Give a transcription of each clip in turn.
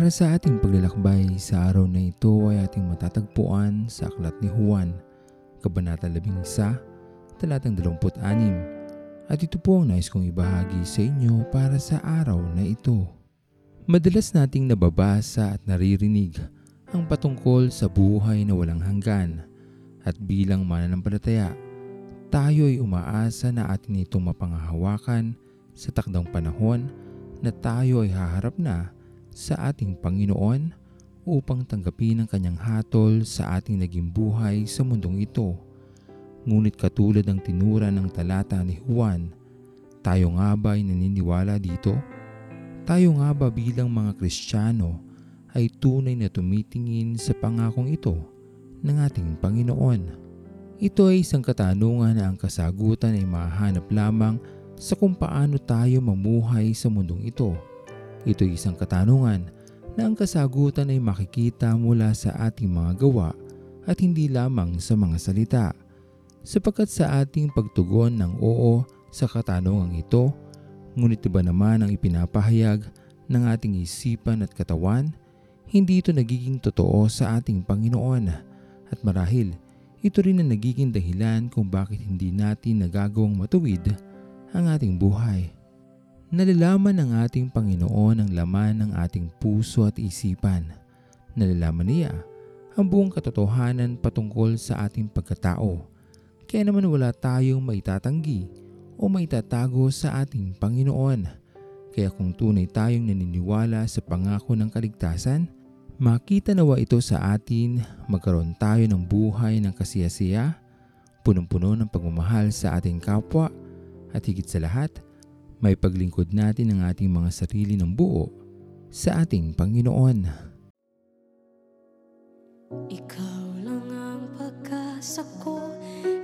Para sa ating paglalakbay sa araw na ito ay ating matatagpuan sa Aklat ni Juan, Kabanata 11, talatang 26. At ito po ang nais kong ibahagi sa inyo para sa araw na ito. Madalas nating nababasa at naririnig ang patungkol sa buhay na walang hanggan at bilang mananampalataya, tayo ay umaasa na atin itong mapangahawakan sa takdang panahon na tayo ay haharap na sa ating Panginoon upang tanggapin ang kanyang hatol sa ating naging buhay sa mundong ito. Ngunit katulad ng tinura ng talata ni Juan, tayo nga ba ay naniniwala dito? Tayo nga ba bilang mga Kristiyano ay tunay na tumitingin sa pangakong ito ng ating Panginoon? Ito ay isang katanungan na ang kasagutan ay mahanap lamang sa kung paano tayo mamuhay sa mundong ito ito ay isang katanungan na ang kasagutan ay makikita mula sa ating mga gawa at hindi lamang sa mga salita. Sapagkat sa ating pagtugon ng oo sa katanungang ito, ngunit iba naman ang ipinapahayag ng ating isipan at katawan, hindi ito nagiging totoo sa ating Panginoon at marahil ito rin ang nagiging dahilan kung bakit hindi natin nagagawang matuwid ang ating buhay. Nalalaman ng ating Panginoon ang laman ng ating puso at isipan. Nalalaman niya ang buong katotohanan patungkol sa ating pagkatao. Kaya naman wala tayong maitatanggi o maitatago sa ating Panginoon. Kaya kung tunay tayong naniniwala sa pangako ng kaligtasan, makita nawa ito sa atin, magkaroon tayo ng buhay ng kasiyasiya, punong-puno ng pagmamahal sa ating kapwa, at higit sa lahat, may paglingkod natin ang ating mga sarili ng buo sa ating Panginoon. Ikaw lang ang pag-asa ko,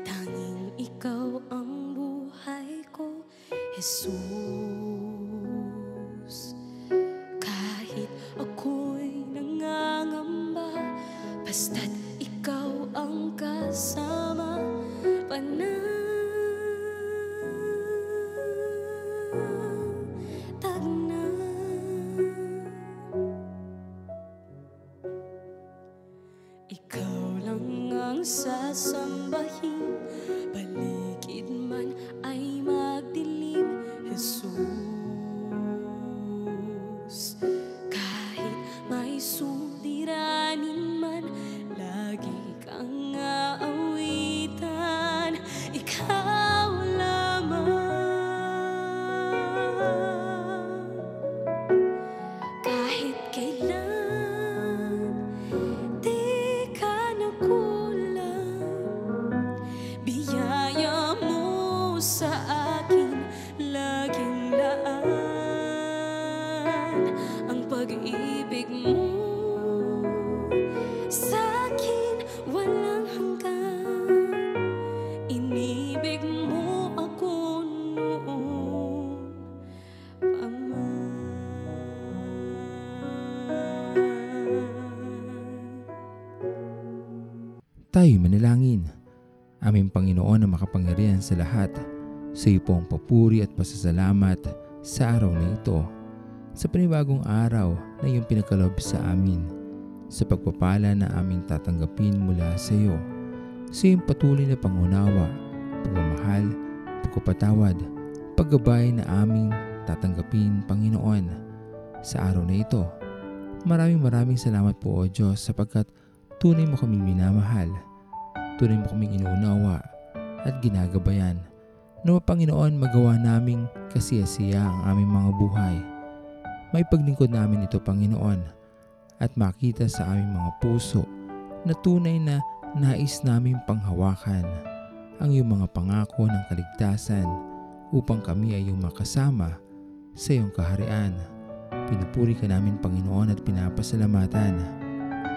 tanging ikaw ang buhay ko, Jesus. Kahit ako'y nangangamba, basta't ikaw ang kasama, panahon. Lang ang Tayo manalangin. Aming Panginoon na makapangyarihan sa lahat, sa iyo po papuri at pasasalamat sa araw na ito. Sa panibagong araw na iyong pinagkalob sa amin, sa pagpapala na aming tatanggapin mula sa iyo. Sa iyong patuloy na pangunawa, pagmamahal, pagkapatawad, paggabay na aming tatanggapin, Panginoon, sa araw na ito. Maraming maraming salamat po o Diyos sapagkat tunay mo kaming minamahal, tunay mo kaming inuunawa at ginagabayan. Nawa Panginoon magawa naming kasiyasiya ang aming mga buhay. May paglingkod namin ito Panginoon at makita sa aming mga puso na tunay na nais naming panghawakan ang iyong mga pangako ng kaligtasan upang kami ay iyong makasama sa iyong kaharian. Pinupuri ka namin Panginoon at pinapasalamatan.